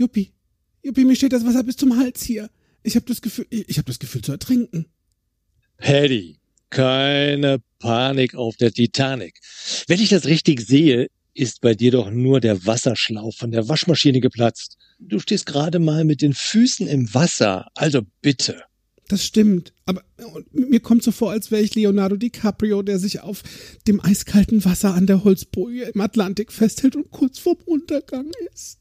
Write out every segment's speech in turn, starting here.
Juppie, Juppie, mir steht das Wasser bis zum Hals hier. Ich habe das Gefühl, ich, habe das Gefühl zu ertrinken. Paddy, keine Panik auf der Titanic. Wenn ich das richtig sehe, ist bei dir doch nur der Wasserschlauch von der Waschmaschine geplatzt. Du stehst gerade mal mit den Füßen im Wasser. Also bitte. Das stimmt. Aber mir kommt so vor, als wäre ich Leonardo DiCaprio, der sich auf dem eiskalten Wasser an der Holzboje im Atlantik festhält und kurz vorm Untergang ist.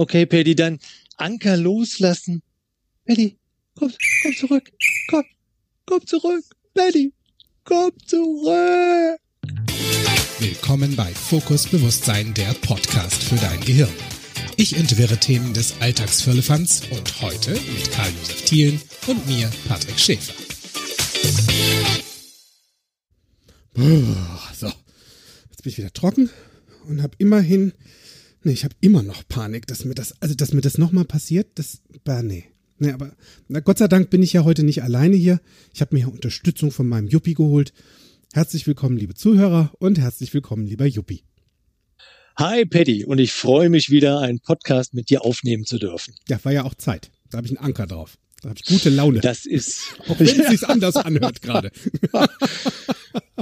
Okay, Paddy, dann Anker loslassen. Paddy, komm, komm zurück. Komm, komm zurück. Paddy, komm zurück. Willkommen bei Fokus Bewusstsein, der Podcast für dein Gehirn. Ich entwirre Themen des Alltagsfirlefanz und heute mit Karl-Josef Thielen und mir, Patrick Schäfer. So, jetzt bin ich wieder trocken und habe immerhin, nee, ich habe immer noch Panik, dass mir das, also dass mir das nochmal passiert, das, bah, nee. Nee, aber na, Gott sei Dank bin ich ja heute nicht alleine hier. Ich habe mir ja Unterstützung von meinem Juppie geholt. Herzlich willkommen, liebe Zuhörer, und herzlich willkommen, lieber Juppie. Hi, Paddy, und ich freue mich wieder, einen Podcast mit dir aufnehmen zu dürfen. Ja, war ja auch Zeit. Da habe ich einen Anker drauf. Da habe ich gute Laune. Das ist. Auch wenn es sich anders anhört gerade.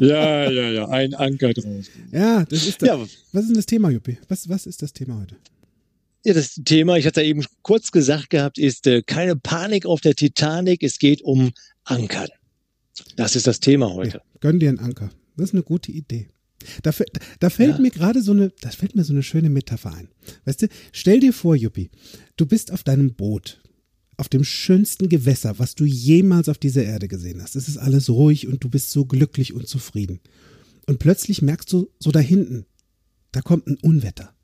ja, ja, ja, ein Anker drauf. Ja, das ist das. Ja. Was ist denn das Thema, Juppie? Was, was ist das Thema heute? Ja, das Thema, ich hatte ja eben kurz gesagt gehabt, ist äh, keine Panik auf der Titanic. Es geht um Ankern. Das ist das Thema heute. Ja, gönn dir einen Anker. Das ist eine gute Idee. Da, da fällt ja. mir gerade so eine, da fällt mir so eine schöne Metapher ein. Weißt du, stell dir vor, Juppie, du bist auf deinem Boot, auf dem schönsten Gewässer, was du jemals auf dieser Erde gesehen hast. Es ist alles ruhig und du bist so glücklich und zufrieden. Und plötzlich merkst du so da hinten, da kommt ein Unwetter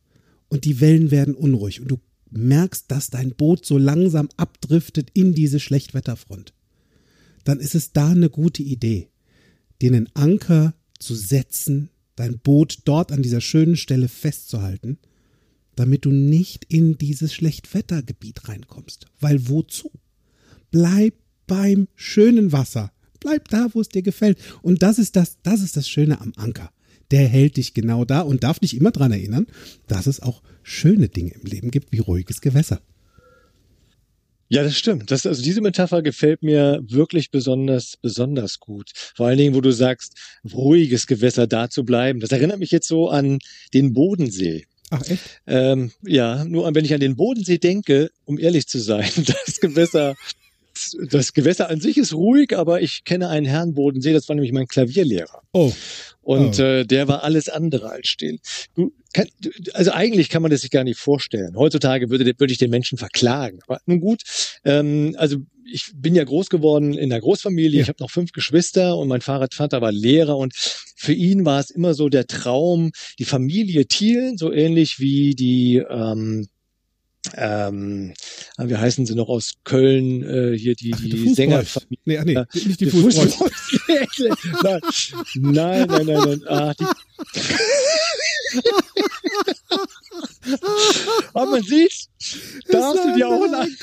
und die Wellen werden unruhig und du merkst, dass dein Boot so langsam abdriftet in diese Schlechtwetterfront. Dann ist es da eine gute Idee, dir Anker zu setzen, dein Boot dort an dieser schönen Stelle festzuhalten, damit du nicht in dieses Schlechtwettergebiet reinkommst. Weil wozu? Bleib beim schönen Wasser. Bleib da, wo es dir gefällt. Und das ist das, das ist das Schöne am Anker. Der hält dich genau da und darf dich immer daran erinnern, dass es auch schöne Dinge im Leben gibt, wie ruhiges Gewässer. Ja, das stimmt. Das, also diese Metapher gefällt mir wirklich besonders, besonders gut. Vor allen Dingen, wo du sagst, ruhiges Gewässer da zu bleiben. Das erinnert mich jetzt so an den Bodensee. Ach echt? Ähm, ja, nur wenn ich an den Bodensee denke, um ehrlich zu sein, das Gewässer, das Gewässer an sich ist ruhig, aber ich kenne einen Herrn Bodensee, das war nämlich mein Klavierlehrer. Oh. Und oh. äh, der war alles andere als still. Du, kann, also eigentlich kann man das sich gar nicht vorstellen. Heutzutage würde, würde ich den Menschen verklagen. Aber nun gut, ähm, also ich bin ja groß geworden in der Großfamilie. Ja. Ich habe noch fünf Geschwister und mein Vater war Lehrer und für ihn war es immer so der Traum, die Familie Thielen, so ähnlich wie die ähm, ähm, wie heißen sie noch aus Köln, äh, hier die, die, die Sängerfamilie. Nee, ach nee, nicht die, die Fußboys. nein, nein, nein, nein, nein. Ah, die Aber man sieht, da hast du dir auch ein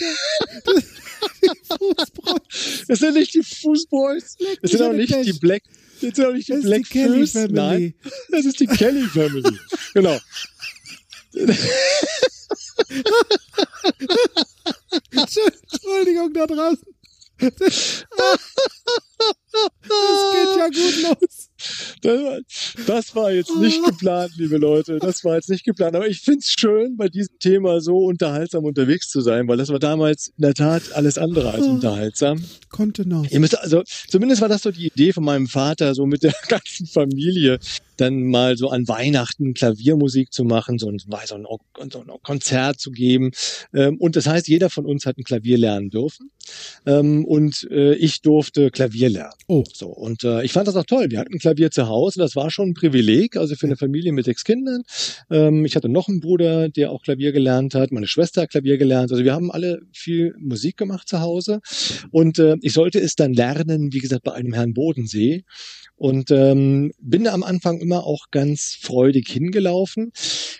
Das sind nicht die Fußboys. Das sind auch nicht die Black. Das sind auch nicht die das Black Fuß. Nein, das ist die Kelly Family. genau. Entschuldigung da draußen. Das, geht ja gut los. Das war, jetzt nicht geplant, liebe Leute. Das war jetzt nicht geplant. Aber ich find's schön, bei diesem Thema so unterhaltsam unterwegs zu sein, weil das war damals in der Tat alles andere als unterhaltsam. Konnte noch. Also, zumindest war das so die Idee von meinem Vater, so mit der ganzen Familie dann mal so an Weihnachten Klaviermusik zu machen, so ein, so ein, so ein Konzert zu geben. Ähm, und das heißt, jeder von uns hat ein Klavier lernen dürfen. Ähm, und äh, ich durfte Klavier lernen. Oh. So. Und äh, ich fand das auch toll. Wir hatten ein Klavier zu Hause. Das war schon ein Privileg, also für eine Familie mit sechs Kindern. Ähm, ich hatte noch einen Bruder, der auch Klavier gelernt hat. Meine Schwester hat Klavier gelernt. Also wir haben alle viel Musik gemacht zu Hause. Und äh, ich sollte es dann lernen, wie gesagt, bei einem Herrn Bodensee. Und ähm, bin am Anfang immer auch ganz freudig hingelaufen,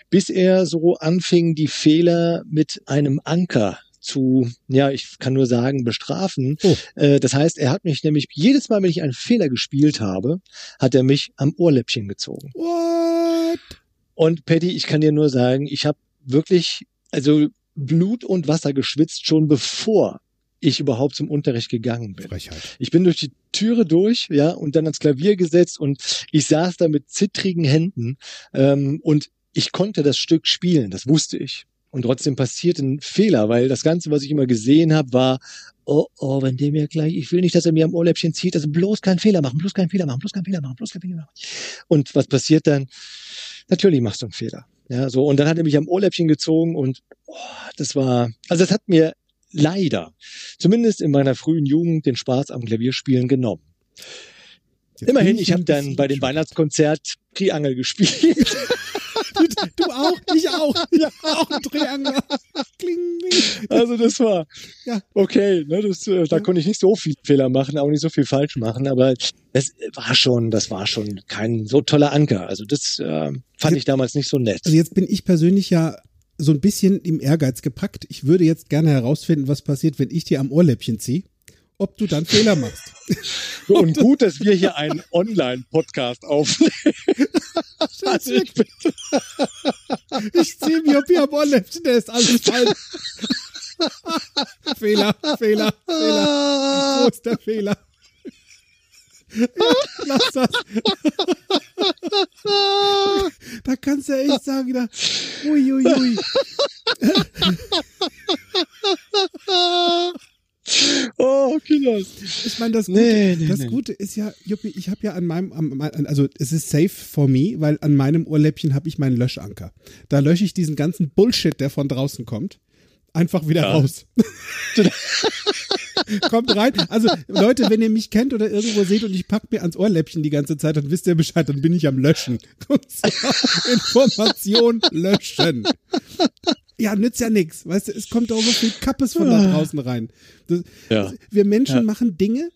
bis er so anfing, die Fehler mit einem Anker zu, ja, ich kann nur sagen, bestrafen. Oh. Äh, das heißt, er hat mich nämlich jedes Mal, wenn ich einen Fehler gespielt habe, hat er mich am Ohrläppchen gezogen. What? Und Patty, ich kann dir nur sagen, ich habe wirklich, also Blut und Wasser geschwitzt, schon bevor ich überhaupt zum Unterricht gegangen bin. Frechheit. Ich bin durch die Türe durch, ja, und dann ans Klavier gesetzt und ich saß da mit zittrigen Händen ähm, und ich konnte das Stück spielen, das wusste ich. Und trotzdem passiert ein Fehler, weil das Ganze, was ich immer gesehen habe, war, oh, oh, wenn der mir gleich, ich will nicht, dass er mir am Ohrläppchen zieht, also bloß keinen Fehler machen, bloß keinen Fehler machen, bloß keinen Fehler machen, bloß keinen Fehler machen. Und was passiert dann? Natürlich machst du einen Fehler. Ja, so. Und dann hat er mich am Ohrläppchen gezogen und oh, das war, also das hat mir leider, zumindest in meiner frühen Jugend, den Spaß am Klavierspielen genommen. Jetzt Immerhin, ich habe dann bei dem Weihnachtskonzert Triangel gespielt. Du auch, ich auch. Ja, auch ein Triangel. Kling, kling. Also das war ja. okay. Ne, das, äh, da ja. konnte ich nicht so viel Fehler machen, auch nicht so viel falsch machen, aber das war schon, das war schon kein so toller Anker. Also das äh, fand ich damals nicht so nett. Also jetzt bin ich persönlich ja so ein bisschen im Ehrgeiz gepackt. Ich würde jetzt gerne herausfinden, was passiert, wenn ich dir am Ohrläppchen ziehe ob du dann Fehler machst. Und gut, dass wir hier einen Online-Podcast aufnehmen. Also ich, ich ziehe mir hier am Ohrläppchen, der ist alles falsch. Fehler, Fehler, Fehler. Wo ist der Fehler? Ja, lass das. da kannst du echt sagen, da, ui, ui, ui. Oh, Kinders. Ich meine, das, Gute, nee, nee, das nee. Gute ist ja, Juppie, ich habe ja an meinem, also es ist safe for me, weil an meinem Ohrläppchen habe ich meinen Löschanker. Da lösche ich diesen ganzen Bullshit, der von draußen kommt, einfach wieder ja. raus. Kommt rein. Also Leute, wenn ihr mich kennt oder irgendwo seht und ich pack mir ans Ohrläppchen die ganze Zeit, dann wisst ihr Bescheid, dann bin ich am Löschen. Information löschen ja, nützt ja nichts. Weißt du, es kommt auch so viel Kappes von da ah. draußen rein. Das, ja. Wir Menschen ja. machen Dinge,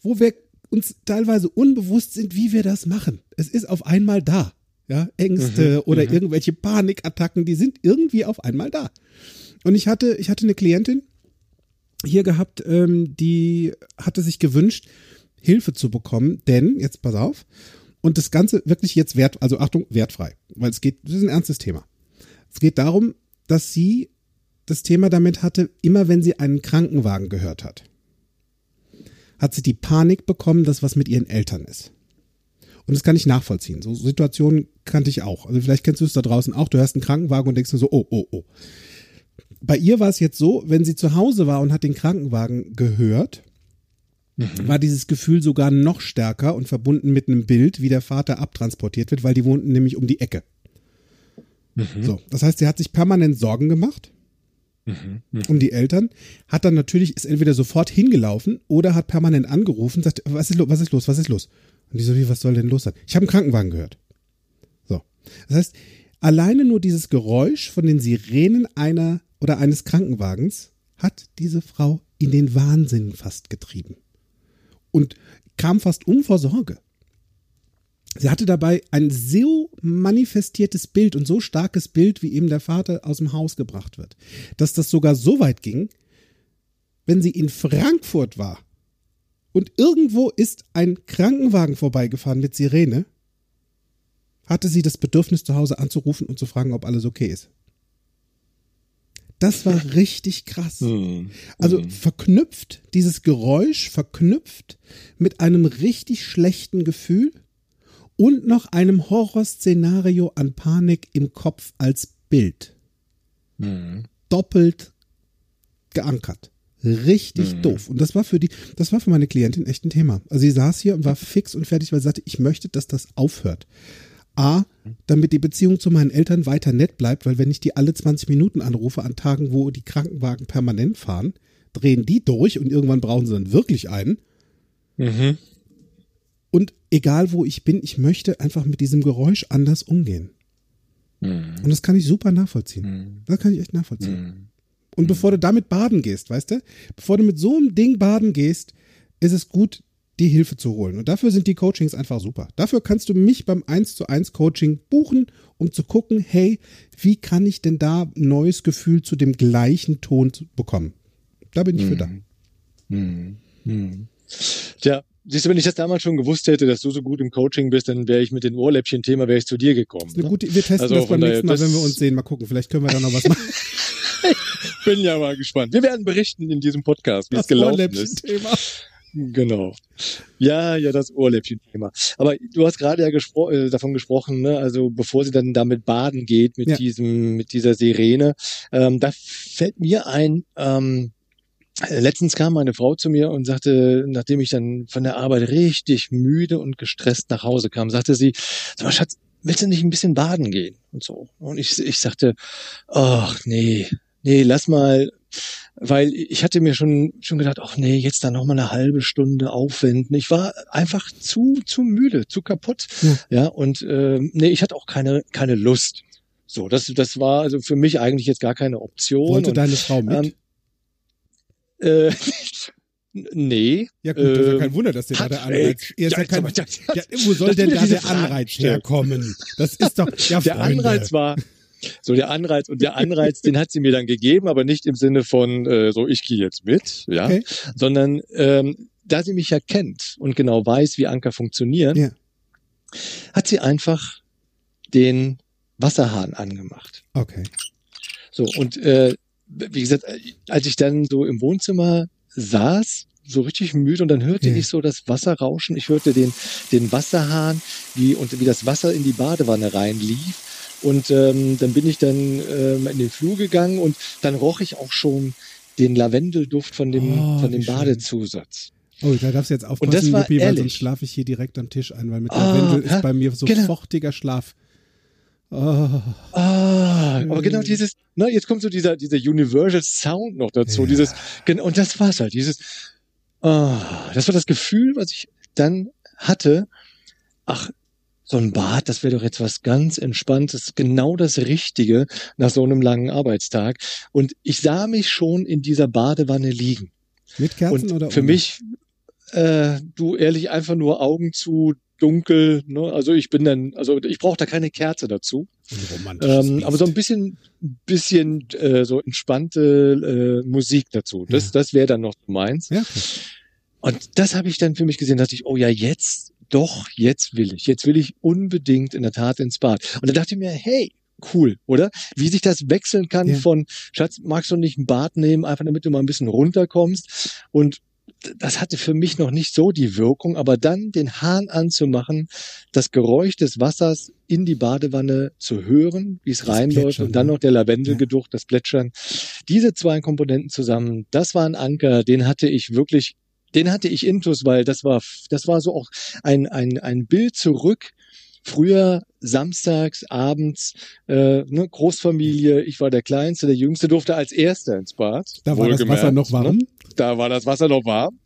wo wir uns teilweise unbewusst sind, wie wir das machen. Es ist auf einmal da. Ja, Ängste mhm, oder mhm. irgendwelche Panikattacken, die sind irgendwie auf einmal da. Und ich hatte, ich hatte eine Klientin hier gehabt, ähm, die hatte sich gewünscht, Hilfe zu bekommen, denn, jetzt pass auf, und das Ganze wirklich jetzt wert, also Achtung, wertfrei, weil es geht, das ist ein ernstes Thema. Es geht darum, dass sie das Thema damit hatte, immer wenn sie einen Krankenwagen gehört hat, hat sie die Panik bekommen, dass was mit ihren Eltern ist. Und das kann ich nachvollziehen. So Situationen kannte ich auch. Also vielleicht kennst du es da draußen auch. Du hörst einen Krankenwagen und denkst dir so, oh, oh, oh. Bei ihr war es jetzt so, wenn sie zu Hause war und hat den Krankenwagen gehört, mhm. war dieses Gefühl sogar noch stärker und verbunden mit einem Bild, wie der Vater abtransportiert wird, weil die wohnten nämlich um die Ecke. Mhm. So, das heißt, sie hat sich permanent Sorgen gemacht mhm. Um die Eltern, hat dann natürlich, ist entweder sofort hingelaufen oder hat permanent angerufen, sagt, was ist, was ist los, was ist los? Und die so, wie, was soll denn los sein? Ich habe einen Krankenwagen gehört. So. Das heißt, alleine nur dieses Geräusch von den Sirenen einer oder eines Krankenwagens hat diese Frau in den Wahnsinn fast getrieben. Und kam fast um vor Sorge. Sie hatte dabei ein so manifestiertes Bild und so starkes Bild, wie eben der Vater aus dem Haus gebracht wird, dass das sogar so weit ging, wenn sie in Frankfurt war und irgendwo ist ein Krankenwagen vorbeigefahren mit Sirene, hatte sie das Bedürfnis zu Hause anzurufen und zu fragen, ob alles okay ist. Das war richtig krass. Mhm. Also mhm. verknüpft, dieses Geräusch verknüpft mit einem richtig schlechten Gefühl und noch einem Horrorszenario an Panik im Kopf als Bild. Mhm. Doppelt geankert. Richtig mhm. doof. Und das war für die, das war für meine Klientin echt ein Thema. Also sie saß hier und war fix und fertig, weil sie sagte, ich möchte, dass das aufhört. A, damit die Beziehung zu meinen Eltern weiter nett bleibt, weil wenn ich die alle 20 Minuten anrufe an Tagen, wo die Krankenwagen permanent fahren, drehen die durch und irgendwann brauchen sie dann wirklich einen. Mhm. Und egal wo ich bin, ich möchte einfach mit diesem Geräusch anders umgehen. Mhm. Und das kann ich super nachvollziehen. Mhm. Das kann ich echt nachvollziehen. Mhm. Und bevor du damit baden gehst, weißt du, bevor du mit so einem Ding baden gehst, ist es gut, die Hilfe zu holen. Und dafür sind die Coachings einfach super. Dafür kannst du mich beim 1 zu 1 Coaching buchen, um zu gucken, hey, wie kann ich denn da ein neues Gefühl zu dem gleichen Ton bekommen? Da bin ich für da. Mhm. Mhm. Tja, Siehst du, wenn ich das damals schon gewusst hätte, dass du so gut im Coaching bist, dann wäre ich mit dem Ohrläppchen-Thema, wäre ich zu dir gekommen. Ne? gute, wir testen also das beim nächsten Mal, wenn wir uns sehen. Mal gucken, vielleicht können wir da noch was machen. Bin ja mal gespannt. Wir werden berichten in diesem Podcast, wie es gelaufen ist. Thema. Genau. Ja, ja, das Ohrläppchen-Thema. Aber du hast gerade ja gespro äh, davon gesprochen, ne? also bevor sie dann damit baden geht mit Ja. diesem, mit dieser Sirene, ähm, da fällt mir ein, ähm, letztens kam meine Frau zu mir und sagte, nachdem ich dann von der Arbeit richtig müde und gestresst nach Hause kam, sagte sie, sag mal, Schatz, willst du nicht ein bisschen baden gehen? Und so. Und ich, ich sagte, ach nee, nee, lass mal, weil ich hatte mir schon schon gedacht, ach nee, jetzt da noch mal eine halbe Stunde aufwenden. Ich war einfach zu zu müde, zu kaputt. Ja. Ja, und ähm, nee, ich hatte auch keine keine Lust. So, das das war also für mich eigentlich jetzt gar keine Option. Wollte und, deine Frau mit? ähm, äh, nee. ja gut, das ist ja ähm, kein Wunder, dass dir da der Anreiz... Ja, ist ja kein, ja, wo soll denn da der Anreiz herkommen? Das ist doch... Ja, der. Anreiz war so der Anreiz und der Anreiz, den hat sie mir dann gegeben, aber nicht im Sinne von äh, so ich gehe jetzt mit, ja, Okay. sondern ähm, da sie mich ja kennt und genau weiß, wie Anker funktionieren, Ja. hat sie einfach den Wasserhahn angemacht. Okay. So und äh, wie gesagt, als ich dann so im Wohnzimmer saß, so richtig müde und dann hörte Ja. ich so das Wasser rauschen. Ich hörte den den Wasserhahn, wie und wie das Wasser in die Badewanne reinlief. Und ähm, dann bin ich dann ähm, in den Flur gegangen und dann roch ich auch schon den Lavendelduft von dem Oh, von dem. Badezusatz. Oh, da darfst du jetzt aufpassen, das war Juppie, weil sonst schlafe ich hier direkt am Tisch ein, weil mit Ah, Lavendel ist bei mir genau. sofortiger Schlaf. Oh, Ah, aber genau dieses, ne, jetzt kommt so dieser, dieser Universal Sound noch dazu, Ja. dieses, genau, und das war's halt, dieses, ah, das war das Gefühl, was ich dann hatte, ach, so ein Bad, das wäre doch jetzt was ganz Entspanntes, genau das Richtige nach so einem langen Arbeitstag. Und ich sah mich schon in dieser Badewanne liegen. mit Kerzen und oder für ohne? mich, äh, du ehrlich, einfach nur Augen zu, dunkel, ne? Also ich bin dann, also ich brauche da keine Kerze dazu. Ähm, aber so ein bisschen, bisschen äh, so entspannte äh, Musik dazu. Das, Ja. das wäre dann noch meins. Ja. Und das habe ich dann für mich gesehen, dass ich, oh ja, jetzt, doch, jetzt will ich. Jetzt will ich unbedingt in der Tat ins Bad. Und da dachte ich mir, hey, cool, oder? Wie sich das wechseln kann Ja. von, Schatz, magst du nicht ein Bad nehmen, einfach damit du mal ein bisschen runterkommst? Und das hatte für mich noch nicht so die Wirkung, aber dann den Hahn anzumachen, das Geräusch des Wassers in die Badewanne zu hören, wie es reinläuft und dann ne? noch der Lavendelgeduft, das Plätschern. Diese zwei Komponenten zusammen, das war ein Anker, den hatte ich wirklich, den hatte ich intus, weil das war, das war so auch ein, ein, ein Bild zurück. Früher samstags, abends, äh, ne, Großfamilie, ich war der Kleinste, der Jüngste, durfte als Erster ins Bad. Da war das Wasser noch warm. Ne? Da war das Wasser noch warm.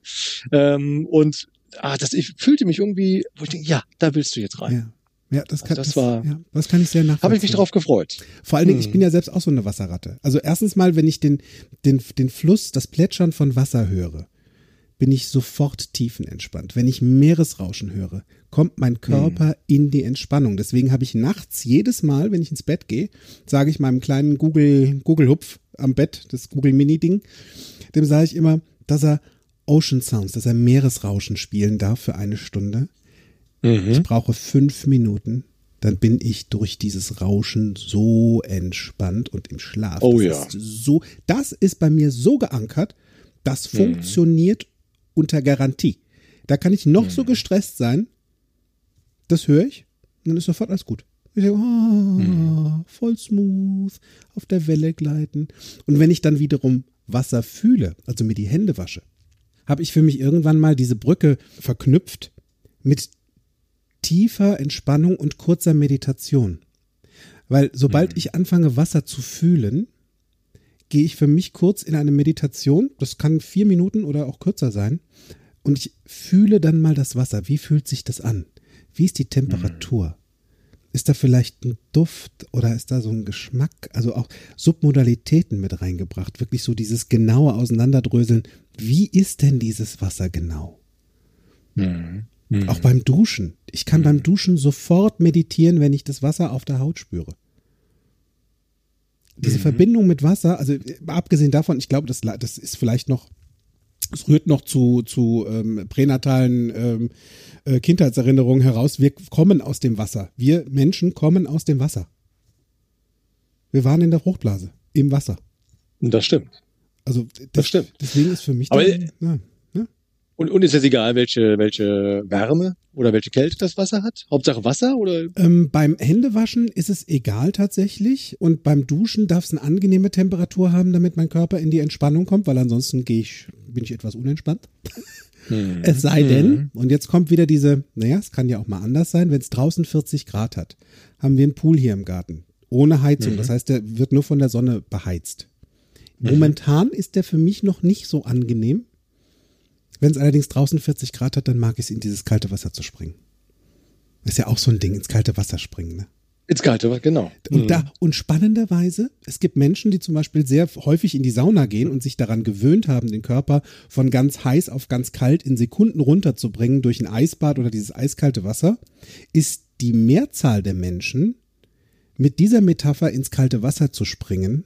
Ähm, und ah, das, ich fühlte mich irgendwie, wo ich denke, ja, da willst du jetzt rein. Ja. Ja, das kann, das das, war- ja, das kann ich sehr nachvollziehen. Habe ich mich drauf gefreut. Vor allen Dingen, ich Hm. bin ja selbst auch so eine Wasserratte. Also erstens mal, wenn ich den, den, den Fluss, das Plätschern von Wasser höre, bin ich sofort tiefenentspannt. Wenn ich Meeresrauschen höre, kommt mein Körper in die Entspannung. Deswegen habe ich nachts jedes Mal, wenn ich ins Bett gehe, sage ich meinem kleinen Google, Google Hupf am Bett, das Google Mini Ding, dem sage ich immer, dass er Ocean Sounds, dass er Meeresrauschen spielen darf für eine Stunde. Ich brauche fünf Minuten, dann bin ich durch dieses Rauschen so entspannt und im Schlaf. Oh das ja. Ist so, das ist bei mir so geankert, das Mhm. funktioniert unter Garantie. Da kann ich noch Mhm. so gestresst sein, das höre ich, und dann ist sofort alles gut. Ich denke, ah, Mhm. voll smooth, auf der Welle gleiten. Und wenn ich dann wiederum Wasser fühle, also mir die Hände wasche, habe ich für mich irgendwann mal diese Brücke verknüpft mit tiefer Entspannung und kurzer Meditation. Weil sobald ich anfange, Wasser zu fühlen, gehe ich für mich kurz in eine Meditation. Das kann vier Minuten oder auch kürzer sein. Und ich fühle dann mal das Wasser. Wie fühlt sich das an? Wie ist die Temperatur? Ist da vielleicht ein Duft oder ist da so ein Geschmack? Also auch Submodalitäten mit reingebracht. Wirklich so dieses genaue Auseinanderdröseln. Wie ist denn dieses Wasser genau? Mhm. Auch beim Duschen. Ich kann beim Duschen sofort meditieren, wenn ich das Wasser auf der Haut spüre. Diese Verbindung mit Wasser, also äh, abgesehen davon, ich glaube, das, das ist vielleicht noch, es rührt noch zu, zu ähm, pränatalen ähm, äh, Kindheitserinnerungen heraus. Wir kommen aus dem Wasser. Wir Menschen kommen aus dem Wasser. Wir waren in der Fruchtblase, im Wasser. Das stimmt. Also Das das, stimmt. deswegen ist für mich Aber, dann, ja, ja. Und, und ist es egal, welche, welche Wärme oder welche Kälte das Wasser hat? Hauptsache Wasser oder? Ähm, beim Händewaschen ist es egal tatsächlich und beim Duschen darf es eine angenehme Temperatur haben, damit mein Körper in die Entspannung kommt, weil ansonsten gehe ich, bin ich etwas unentspannt. Hm. Es sei denn, und jetzt kommt wieder diese, naja, es kann ja auch mal anders sein, wenn es draußen 40 Grad hat, haben wir einen Pool hier im Garten. Ohne Heizung. Das heißt, der wird nur von der Sonne beheizt. Momentan ist der für mich noch nicht so angenehm. Wenn es allerdings draußen 40 Grad hat, dann mag ich es in dieses kalte Wasser zu springen. Ist ja auch so ein Ding, ins kalte Wasser springen. Ne? Ins kalte Wasser, genau. Und da, und spannenderweise, es gibt Menschen, die zum Beispiel sehr häufig in die Sauna gehen und sich daran gewöhnt haben, den Körper von ganz heiß auf ganz kalt in Sekunden runterzubringen durch ein Eisbad oder dieses eiskalte Wasser, ist die Mehrzahl der Menschen mit dieser Metapher ins kalte Wasser zu springen,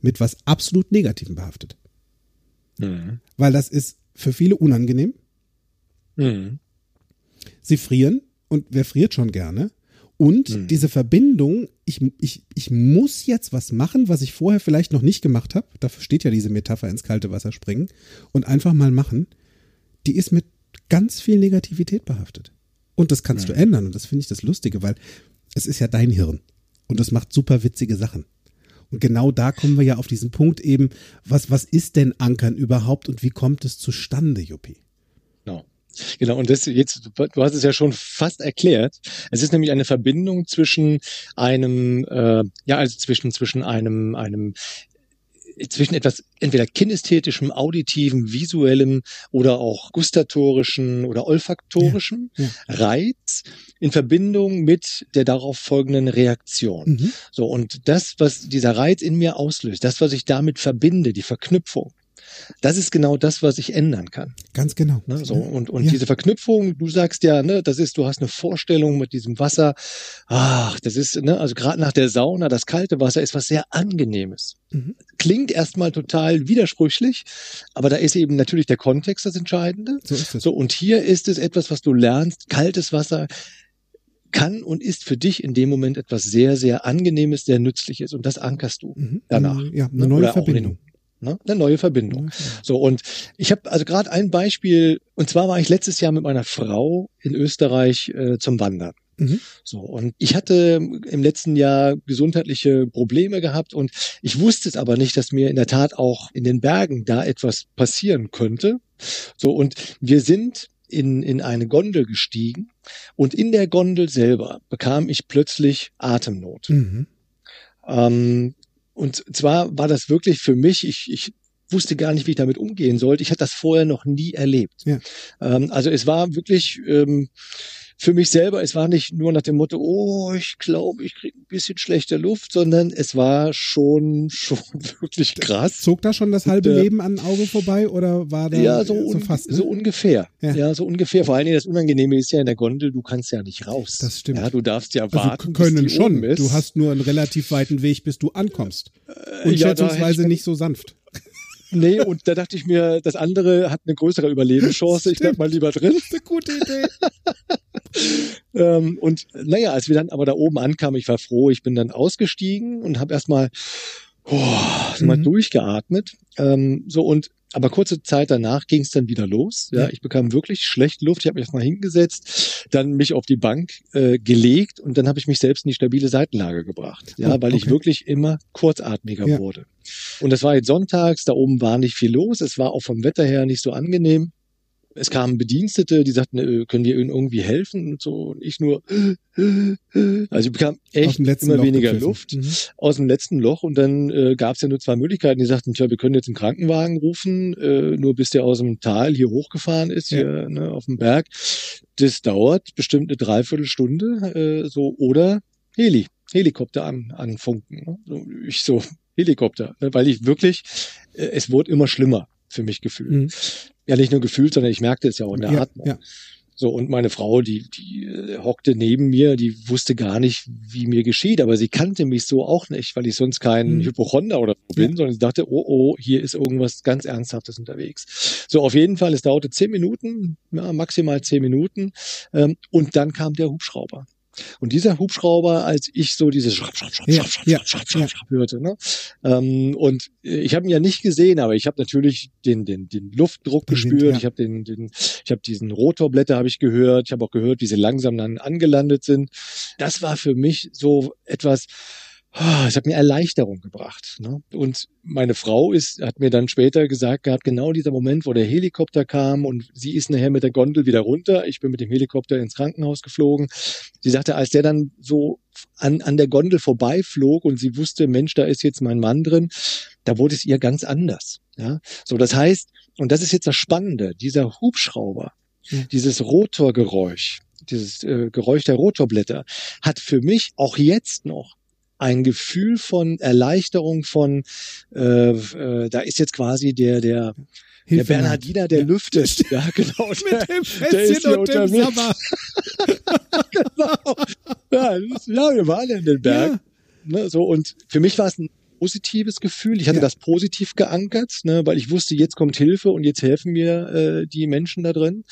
mit was absolut Negativem behaftet. Mhm. Weil das ist für viele unangenehm. Mhm. Sie frieren und wer friert schon gerne? Und diese Verbindung, ich, ich, ich muss jetzt was machen, was ich vorher vielleicht noch nicht gemacht habe. Dafür steht ja diese Metapher ins kalte Wasser springen und einfach mal machen. Die ist mit ganz viel Negativität behaftet. Und das kannst du ändern. Und das finde ich das Lustige, weil es ist ja dein Hirn. Und das macht super witzige Sachen. Und genau da kommen wir ja auf diesen Punkt eben, was, was ist denn Ankern überhaupt und wie kommt es zustande, Juppie? Genau. Genau, und das jetzt, du hast es ja schon fast erklärt. Es ist nämlich eine Verbindung zwischen einem, äh, ja, also zwischen, zwischen einem, einem, zwischen etwas entweder kinästhetischem, auditiven, visuellem oder auch gustatorischen oder olfaktorischem Ja, Reiz in Verbindung mit der darauf folgenden Reaktion. Mhm. So, und das, was dieser Reiz in mir auslöst, das, was ich damit verbinde, die Verknüpfung, das ist genau das, was ich ändern kann. Ganz genau. Ne, so, und, und Ja. diese Verknüpfung, du sagst ja, ne, das ist, du hast eine Vorstellung mit diesem Wasser. Ach, das ist, ne, also gerade nach der Sauna, das kalte Wasser ist was sehr Angenehmes. Mhm. Klingt erstmal total widersprüchlich, aber da ist eben natürlich der Kontext das Entscheidende. So ist es. So, und hier ist es etwas, was du lernst. Kaltes Wasser kann und ist für dich in dem Moment etwas sehr, sehr Angenehmes, sehr Nützliches. Und das ankerst du Mhm. danach. Ja, eine Ne? neue Verbindung. Ne? Eine neue Verbindung. Neue Verbindung. So, und ich habe also gerade ein Beispiel, und zwar war ich letztes Jahr mit meiner Frau in Österreich äh, zum Wandern. Mhm. So, und ich hatte im letzten Jahr gesundheitliche Probleme gehabt und ich wusste es aber nicht, dass mir in der Tat auch in den Bergen da etwas passieren könnte. So, und wir sind in, in eine Gondel gestiegen und in der Gondel selber bekam ich plötzlich Atemnot. Mhm. Ähm, und zwar war das wirklich für mich, ich, ich wusste gar nicht, wie ich damit umgehen sollte. Ich hatte das vorher noch nie erlebt. Ja. Ähm, also es war wirklich ähm, für mich selber, es war nicht nur nach dem Motto, oh, ich glaube, ich kriege ein bisschen schlechte Luft, sondern es war schon, schon wirklich krass. Zog da schon das halbe Ja. Leben an Auge vorbei oder war da Ja, so, so fast? Ne? so ungefähr. Ja. Ja. so ungefähr. Vor allen Dingen das Unangenehme ist ja in der Gondel, du kannst ja nicht raus. Das stimmt. Ja, du darfst ja also warten. können bis die schon. Du hast nur einen relativ weiten Weg, bis du ankommst. Und hätte schätzungsweise ich- nicht so sanft. Nee, und da dachte ich mir, das andere hat eine größere Überlebenschance. Ich bleib mal lieber drin. Eine gute Idee. Ähm, und naja, als wir dann aber da oben ankamen, ich war froh, ich bin dann ausgestiegen und habe erstmal oh, mal Mhm. durchgeatmet. Ähm, so und aber kurze Zeit danach ging es dann wieder los. Ja, Ja. ich bekam wirklich schlecht Luft. Ich habe mich erstmal hingesetzt, dann mich auf die Bank äh, gelegt und dann habe ich mich selbst in die stabile Seitenlage gebracht. Ja, Oh, weil ich okay. wirklich immer kurzatmiger Ja. wurde. Und das war jetzt sonntags, da oben war nicht viel los. Es war auch vom Wetter her nicht so angenehm. Es kamen Bedienstete, die sagten, äh, können wir ihnen irgendwie helfen und so. Und ich nur, also ich bekam echt immer Loch weniger. Luft Mhm. aus dem letzten Loch. Und dann äh, gab es ja nur zwei Möglichkeiten. Die sagten, tja, wir können jetzt einen Krankenwagen rufen, äh, nur bis der aus dem Tal hier hochgefahren ist, Ja. hier ne, auf dem Berg. Das dauert bestimmt eine Dreiviertelstunde. Äh, so oder Heli, Helikopter an, anfunken. Ne? So, ich so, Helikopter, ne? weil ich wirklich, äh, es wurde immer schlimmer für mich gefühlt. Mhm. Ja, nicht nur gefühlt, sondern ich merkte es ja auch in der Ja, Atmung. ja. So, und meine Frau, die, die äh, hockte neben mir, die wusste gar nicht, wie mir geschieht, aber sie kannte mich so auch nicht, weil ich sonst kein Mhm. Hypochonder oder so bin, Ja. sondern sie dachte, oh, oh, hier ist irgendwas ganz Ernsthaftes unterwegs. So, auf jeden Fall, es dauerte zehn Minuten, ja, maximal zehn Minuten, ähm, und dann kam der Hubschrauber. Und dieser Hubschrauber, als ich so dieses Schrapp, Schrapp, Schrapp, Ja, Schrapp, Schrapp, ja, Schrapp, ja. Schrapp, Schrapp hörte, ne? Ähm, und äh, ich habe ihn ja nicht gesehen, aber ich habe natürlich den, den, den Luftdruck Den Wind, gespürt. ja. Ich habe den, den, ich habe diesen Rotorblätter habe ich gehört. Ich habe auch gehört, wie sie langsam dann angelandet sind. Das war für mich so etwas, Es hat mir Erleichterung gebracht. Ne? Und meine Frau ist, hat mir dann später gesagt gehabt, genau dieser Moment, wo der Helikopter kam und sie ist nachher mit der Gondel wieder runter. Ich bin mit dem Helikopter ins Krankenhaus geflogen. Sie sagte, als der dann so an, an der Gondel vorbeiflog und sie wusste, Mensch, da ist jetzt mein Mann drin, da wurde es ihr ganz anders. Ja? So, das heißt, und das ist jetzt das Spannende, dieser Hubschrauber, Ja. dieses Rotorgeräusch, dieses äh, Geräusch der Rotorblätter, hat für mich auch jetzt noch ein Gefühl von Erleichterung von äh, äh, da ist jetzt quasi der der der Hilfe Bernhardiner, der Ja. lüftet. Ja, genau. Der, Mit dem der Fässchen und dem. Sabber. genau. ja, ja, wir waren in den Berg. Ja. Ne, so, und für mich war es ein positives Gefühl. Ich hatte Ja. das positiv geankert, ne, weil ich wusste, jetzt kommt Hilfe und jetzt helfen mir äh, die Menschen da drin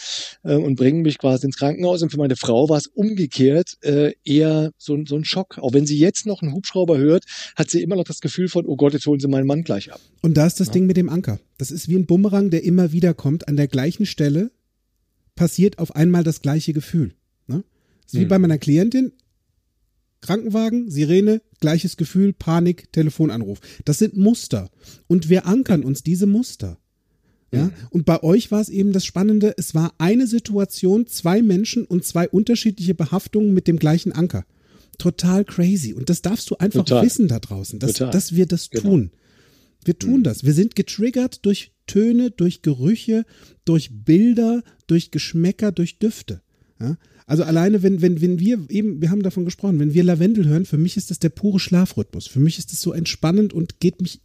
äh, und bringen mich quasi ins Krankenhaus. Und für meine Frau war es umgekehrt äh, eher so, ein- so ein Schock. Auch wenn sie jetzt noch einen Hubschrauber hört, hat sie immer noch das Gefühl von, oh Gott, jetzt holen sie meinen Mann gleich ab. Und da ist das Ja. Ding mit dem Anker. Das ist wie ein Bumerang, der immer wieder kommt. An der gleichen Stelle passiert auf einmal das gleiche Gefühl. Ne? Das ist wie Hm. bei meiner Klientin. Krankenwagen, Sirene, gleiches Gefühl, Panik, Telefonanruf. Das sind Muster. Und wir ankern uns diese Muster. Ja? Mhm. Und bei euch war es eben das Spannende, es war eine Situation, zwei Menschen und zwei unterschiedliche Behaftungen mit dem gleichen Anker. Total crazy. Und das darfst du einfach Total. wissen da draußen, dass, Total. dass wir das Genau. tun. Wir tun das. Wir sind getriggert durch Töne, durch Gerüche, durch Bilder, durch Geschmäcker, durch Düfte. Ja? Also alleine, wenn, wenn, wenn wir eben, wir haben davon gesprochen, wenn wir Lavendel hören, für mich ist das der pure Schlafrhythmus. Für mich ist das so entspannend und geht mich.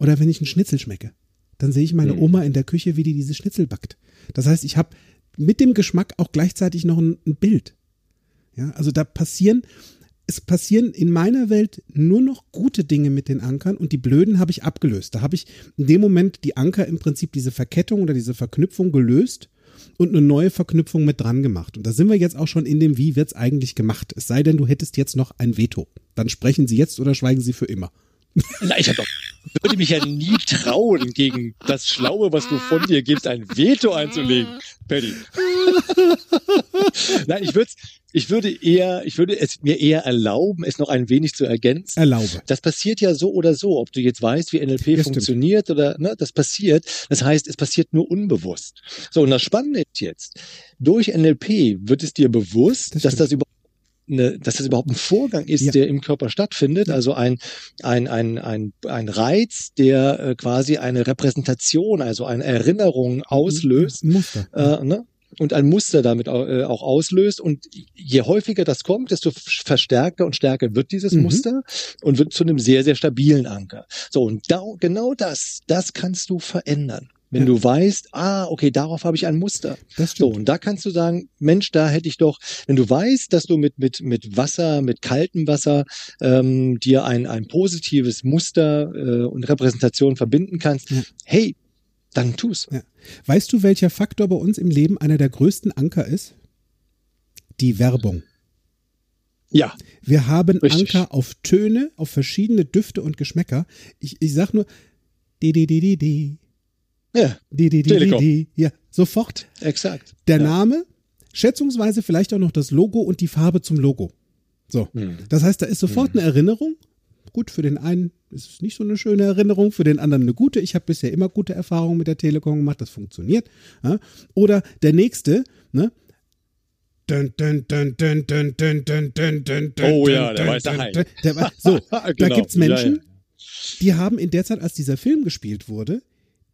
Oder wenn ich einen Schnitzel schmecke, dann sehe ich meine Mhm. Oma in der Küche, wie die diese Schnitzel backt. Das heißt, ich habe mit dem Geschmack auch gleichzeitig noch ein, ein Bild. Ja, also da passieren, es passieren in meiner Welt nur noch gute Dinge mit den Ankern und die blöden habe ich abgelöst. Da habe ich in dem Moment die Anker im Prinzip diese Verkettung oder diese Verknüpfung gelöst und eine neue Verknüpfung mit dran gemacht. Und da sind wir jetzt auch schon in dem, wie wird's eigentlich gemacht. Es sei denn, du hättest jetzt noch ein Veto. Dann sprechen sie jetzt oder schweigen sie für immer. Na, ich hab doch, würde mich ja nie trauen, gegen das Schlaue, was du von dir gibst, ein Veto einzulegen, Paddy. Nein, ich würde, ich würde eher, ich würde es mir eher erlauben, es noch ein wenig zu ergänzen. Erlaube. Das passiert ja so oder so, ob du jetzt weißt, wie NLP stimmt. funktioniert oder ne, das passiert. Das heißt, es passiert nur unbewusst. So, und das Spannende ist jetzt, durch NLP wird es dir bewusst, Das dass stimmt. das überhaupt eine, dass das überhaupt ein Vorgang ist, Ja. der im Körper stattfindet, also ein, ein, ein, ein, ein Reiz, der äh, quasi eine Repräsentation, also eine Erinnerung auslöst Ein Muster. äh, ne? und ein Muster damit äh, auch auslöst. Und je häufiger das kommt, desto verstärkter und stärker wird dieses Mhm. Muster und wird zu einem sehr, sehr stabilen Anker. So, und da, genau das, das kannst du verändern. Wenn Ja. du weißt, ah, okay, darauf habe ich ein Muster. Das So, stimmt. und da kannst du sagen, Mensch, da hätte ich doch, wenn du weißt, dass du mit, mit, mit Wasser, mit kaltem Wasser ähm, dir ein, ein positives Muster äh, und Repräsentation verbinden kannst, Ja. hey, dann tu's. Ja. Weißt du, welcher Faktor bei uns im Leben einer der größten Anker ist? Die Werbung. Ja, Wir haben Richtig. Anker auf Töne, auf verschiedene Düfte und Geschmäcker. Ich, ich sag nur, di di di di di, ja. Die, die, die, Telekom. die, die. Ja, sofort. Exakt. Der ja. Name, schätzungsweise vielleicht auch noch das Logo und die Farbe zum Logo. So. Hm. Das heißt, da ist sofort hm. eine Erinnerung. Gut, für den einen ist es nicht so eine schöne Erinnerung, für den anderen eine gute. Ich habe bisher immer gute Erfahrungen mit der Telekom gemacht, das funktioniert. Ja. Oder der nächste, ne? Oh ja, der weiß Hai. Der, so, genau. da es Menschen, ja, ja. die haben in der Zeit, als dieser Film gespielt wurde,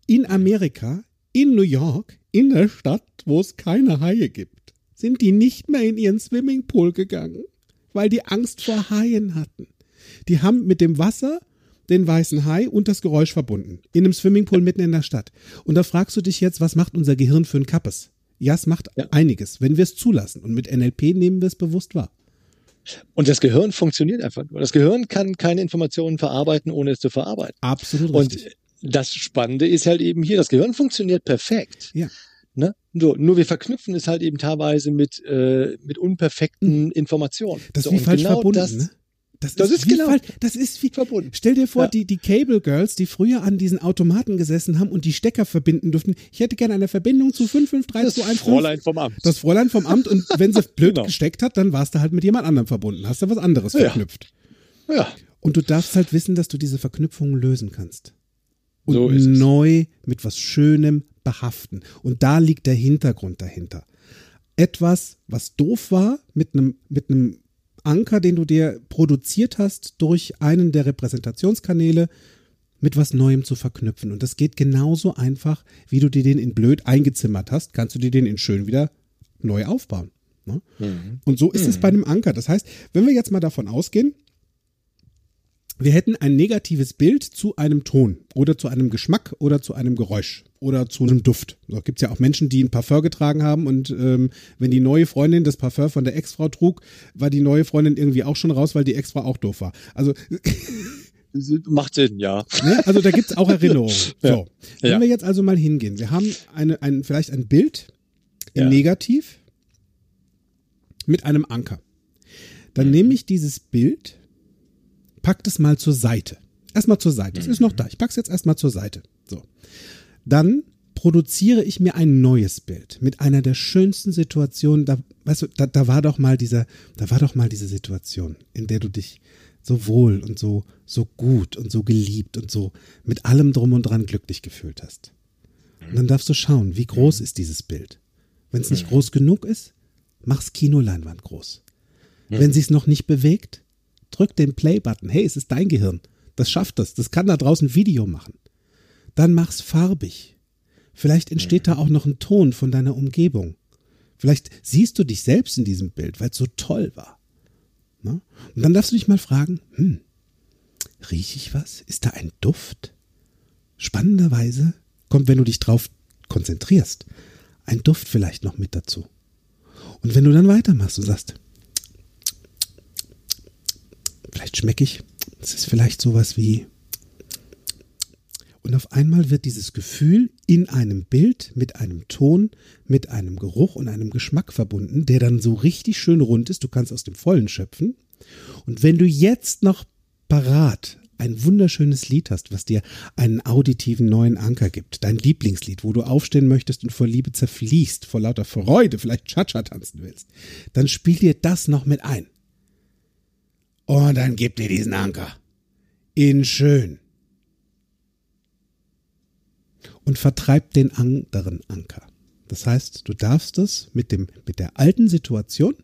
in Amerika, in New York, in der Stadt, wo es keine Haie gibt, sind die nicht mehr in ihren Swimmingpool gegangen, weil die Angst vor Haien hatten. Die haben mit dem Wasser den weißen Hai und das Geräusch verbunden. In einem Swimmingpool mitten in der Stadt. Und da fragst du dich jetzt, was macht unser Gehirn für ein Kappes? Ja, es macht Ja. einiges, wenn wir es zulassen. Und mit NLP nehmen wir es bewusst wahr. Und das Gehirn funktioniert einfach nur. Das Gehirn kann keine Informationen verarbeiten, ohne es zu verarbeiten. Absolut Und richtig. Das Spannende ist halt eben hier, das Gehirn funktioniert perfekt. Ja. Ne? So, nur wir verknüpfen es halt eben teilweise mit, äh, mit unperfekten Informationen. Das ist so, wie falsch genau verbunden, das, ne? Das, Das ist wie genau- falsch- das ist wie verbunden. Stell dir vor, Ja. die, die Cable Girls, die früher an diesen Automaten gesessen haben und die Stecker verbinden durften. Ich hätte gerne eine Verbindung zu Das 55315. Fräulein vom Amt. Das Fräulein vom Amt und wenn sie blöd Genau. gesteckt hat, dann warst du halt mit jemand anderem verbunden. Hast du was anderes Ja. verknüpft. ja, Und du darfst halt wissen, dass du diese Verknüpfungen lösen kannst. Und So neu mit was Schönem behaften. Und da liegt der Hintergrund dahinter. Etwas, was doof war, mit einem, mit einem Anker, den du dir produziert hast, durch einen der Repräsentationskanäle, mit was Neuem zu verknüpfen. Und das geht genauso einfach, wie du dir den in blöd eingezimmert hast, kannst du dir den in schön wieder neu aufbauen. Ne? Und so ist es bei einem Anker. Das heißt, wenn wir jetzt mal davon ausgehen, wir hätten ein negatives Bild zu einem Ton oder zu einem Geschmack oder zu einem Geräusch oder zu einem Duft. So gibt es ja auch Menschen, die ein Parfum getragen haben und ähm, wenn die neue Freundin das Parfum von der Ex-Frau trug, war die neue Freundin irgendwie auch schon raus, weil die Ex-Frau auch doof war. Also, macht Sinn, ja. ne? also da gibt es auch Erinnerungen. So, wenn Ja. wir jetzt also mal hingehen, wir haben eine, ein, vielleicht ein Bild in Ja. Negativ mit einem Anker. Dann nehme ich dieses Bild, pack das mal zur Seite. Erstmal zur Seite. Es ist noch da. Ich pack's jetzt erstmal zur Seite. So. Dann produziere ich mir ein neues Bild mit einer der schönsten Situationen. Da, weißt du, da, da war doch mal dieser, da war doch mal diese Situation, in der du dich so wohl und so, so gut und so geliebt und so mit allem drum und dran glücklich gefühlt hast. Und dann darfst du schauen, wie groß ist dieses Bild. Wenn es nicht groß genug ist, mach's Kinoleinwand groß. Wenn sich's noch nicht bewegt, drück den Play-Button. Hey, es ist dein Gehirn. Das schafft das. Das kann da draußen Video machen. Dann mach's farbig. Vielleicht entsteht da auch noch ein Ton von deiner Umgebung. Vielleicht siehst du dich selbst in diesem Bild, weil es so toll war. Ne? Und dann darfst du dich mal fragen, hm, rieche ich was? Ist da ein Duft? Spannenderweise kommt, wenn du dich drauf konzentrierst, ein Duft vielleicht noch mit dazu. Und wenn du dann weitermachst und sagst, vielleicht schmecke ich, es ist vielleicht sowas wie. Und auf einmal wird dieses Gefühl in einem Bild mit einem Ton, mit einem Geruch und einem Geschmack verbunden, der dann so richtig schön rund ist. Du kannst aus dem Vollen schöpfen. Und wenn du jetzt noch parat ein wunderschönes Lied hast, was dir einen auditiven neuen Anker gibt, dein Lieblingslied, wo du aufstehen möchtest und vor Liebe zerfließt, vor lauter Freude, vielleicht Cha-Cha tanzen willst, dann spiel dir das noch mit ein. Und dann gib dir diesen Anker. In schön. Und vertreib den anderen Anker. Das heißt, du darfst es mit dem, mit der alten Situation,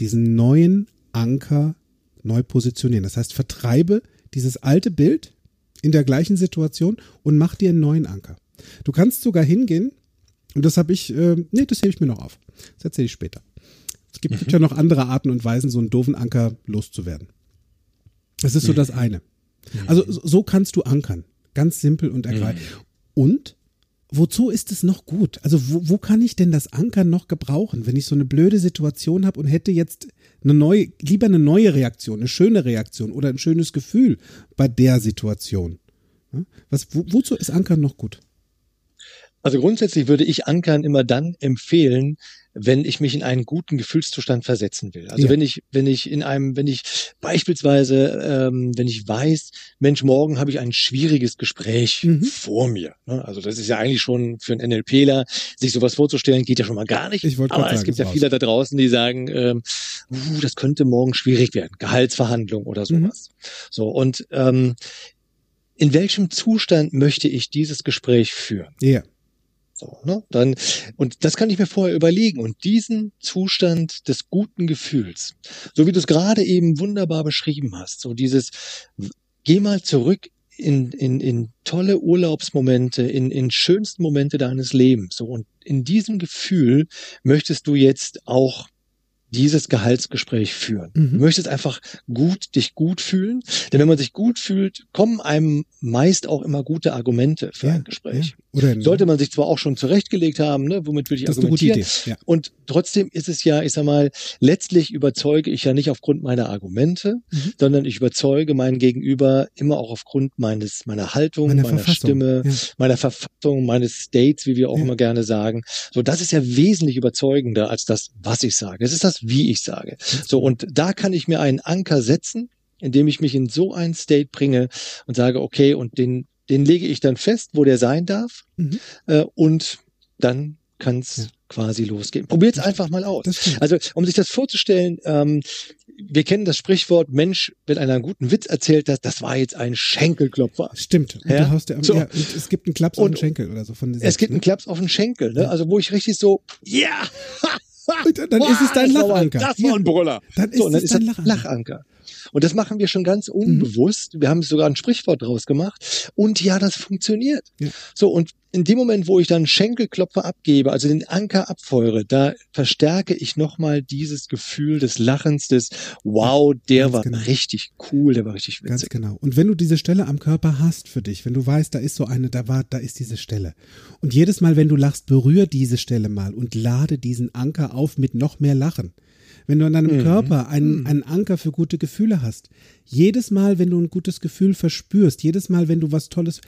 diesen neuen Anker neu positionieren. Das heißt, vertreibe dieses alte Bild in der gleichen Situation und mach dir einen neuen Anker. Du kannst sogar hingehen, und das habe ich, äh, nee, das hebe ich mir noch auf. Das erzähle ich später. Es gibt, gibt ja noch andere Arten und Weisen, so einen doofen Anker loszuwerden. Das ist so das eine. Also so kannst du ankern. Ganz simpel und ergreifend. Und wozu ist es noch gut? Also wo, wo kann ich denn das Ankern noch gebrauchen, wenn ich so eine blöde Situation habe und hätte jetzt eine neue, lieber eine neue Reaktion, eine schöne Reaktion oder ein schönes Gefühl bei der Situation? Was, wo, wozu ist Ankern noch gut? Also grundsätzlich würde ich Ankern immer dann empfehlen, wenn ich mich in einen guten Gefühlszustand versetzen will. Also Ja. wenn ich, wenn ich in einem, wenn ich beispielsweise, ähm, wenn ich weiß, Mensch, morgen habe ich ein schwieriges Gespräch Mhm. vor mir. ne? Also das ist ja eigentlich schon für einen NLPler, sich sowas vorzustellen, geht ja schon mal gar nicht. Ich Aber gerade es sagen, gibt ja viele da draußen, die sagen, ähm, uh, das könnte morgen schwierig werden, Gehaltsverhandlung oder Mhm. sowas. So und ähm, in welchem Zustand möchte ich dieses Gespräch führen? Ja. So, ne? Dann, und das kann ich mir vorher überlegen. Und diesen Zustand des guten Gefühls, so wie du es gerade eben wunderbar beschrieben hast, so dieses, geh mal zurück in, in, in tolle Urlaubsmomente, in, in schönsten Momente deines Lebens. So, und in diesem Gefühl möchtest du jetzt auch dieses Gehaltsgespräch führen. Mhm. Du möchtest einfach gut, dich gut fühlen. Denn wenn man sich gut fühlt, kommen einem meist auch immer gute Argumente für ja, ein Gespräch. Ja. Sollte man sich zwar auch schon zurechtgelegt haben, ne, womit will ich das argumentieren. Ja. Und trotzdem ist es ja, ich sag mal, letztlich überzeuge ich ja nicht aufgrund meiner Argumente, mhm. sondern ich überzeuge meinen Gegenüber immer auch aufgrund meines, meiner Haltung, Meine meiner Stimme, meiner Verfassung, meines States, wie wir auch immer gerne sagen. So, das ist ja wesentlich überzeugender als das, was ich sage. Es ist das, wie ich sage. So, und da kann ich mir einen Anker setzen, indem ich mich in so ein State bringe und sage, okay, und den, den lege ich dann fest, wo der sein darf. Mhm. Äh, und dann kann es ja. quasi losgehen. Probiert es einfach mal aus. Also, um sich das vorzustellen, ähm, wir kennen das Sprichwort, Mensch, wenn einer einen guten Witz erzählt hat, das war jetzt ein Schenkelklopfer. Stimmt. Und ja? hast ja, so. ja, es gibt einen Klaps auf den Schenkel oder so. Von es gibt einen Klaps auf den Schenkel, ne? also wo ich richtig so, ja, yeah! dann ist es dein Lachanker. Das war ein Brüller. Dann ist, so, dann ist es Lachanker. Lachanker. Und das machen wir schon ganz mhm. unbewusst. Mhm. Wir haben sogar ein Sprichwort draus gemacht. Und ja, das funktioniert. Ja. So, und in dem Moment, wo ich dann Schenkelklopfer abgebe, also den Anker abfeuere, da verstärke ich nochmal dieses Gefühl des Lachens, des Wow, der Ganz war genau. richtig cool, der war richtig witzig. Ganz genau. Und wenn du diese Stelle am Körper hast für dich, wenn du weißt, da ist so eine, da war, da ist diese Stelle. Und jedes Mal, wenn du lachst, berühr diese Stelle mal und lade diesen Anker auf mit noch mehr Lachen wenn du an deinem mhm. Körper einen, mhm. einen Anker für gute Gefühle hast, jedes Mal, wenn du ein gutes Gefühl verspürst, jedes Mal, wenn du was Tolles,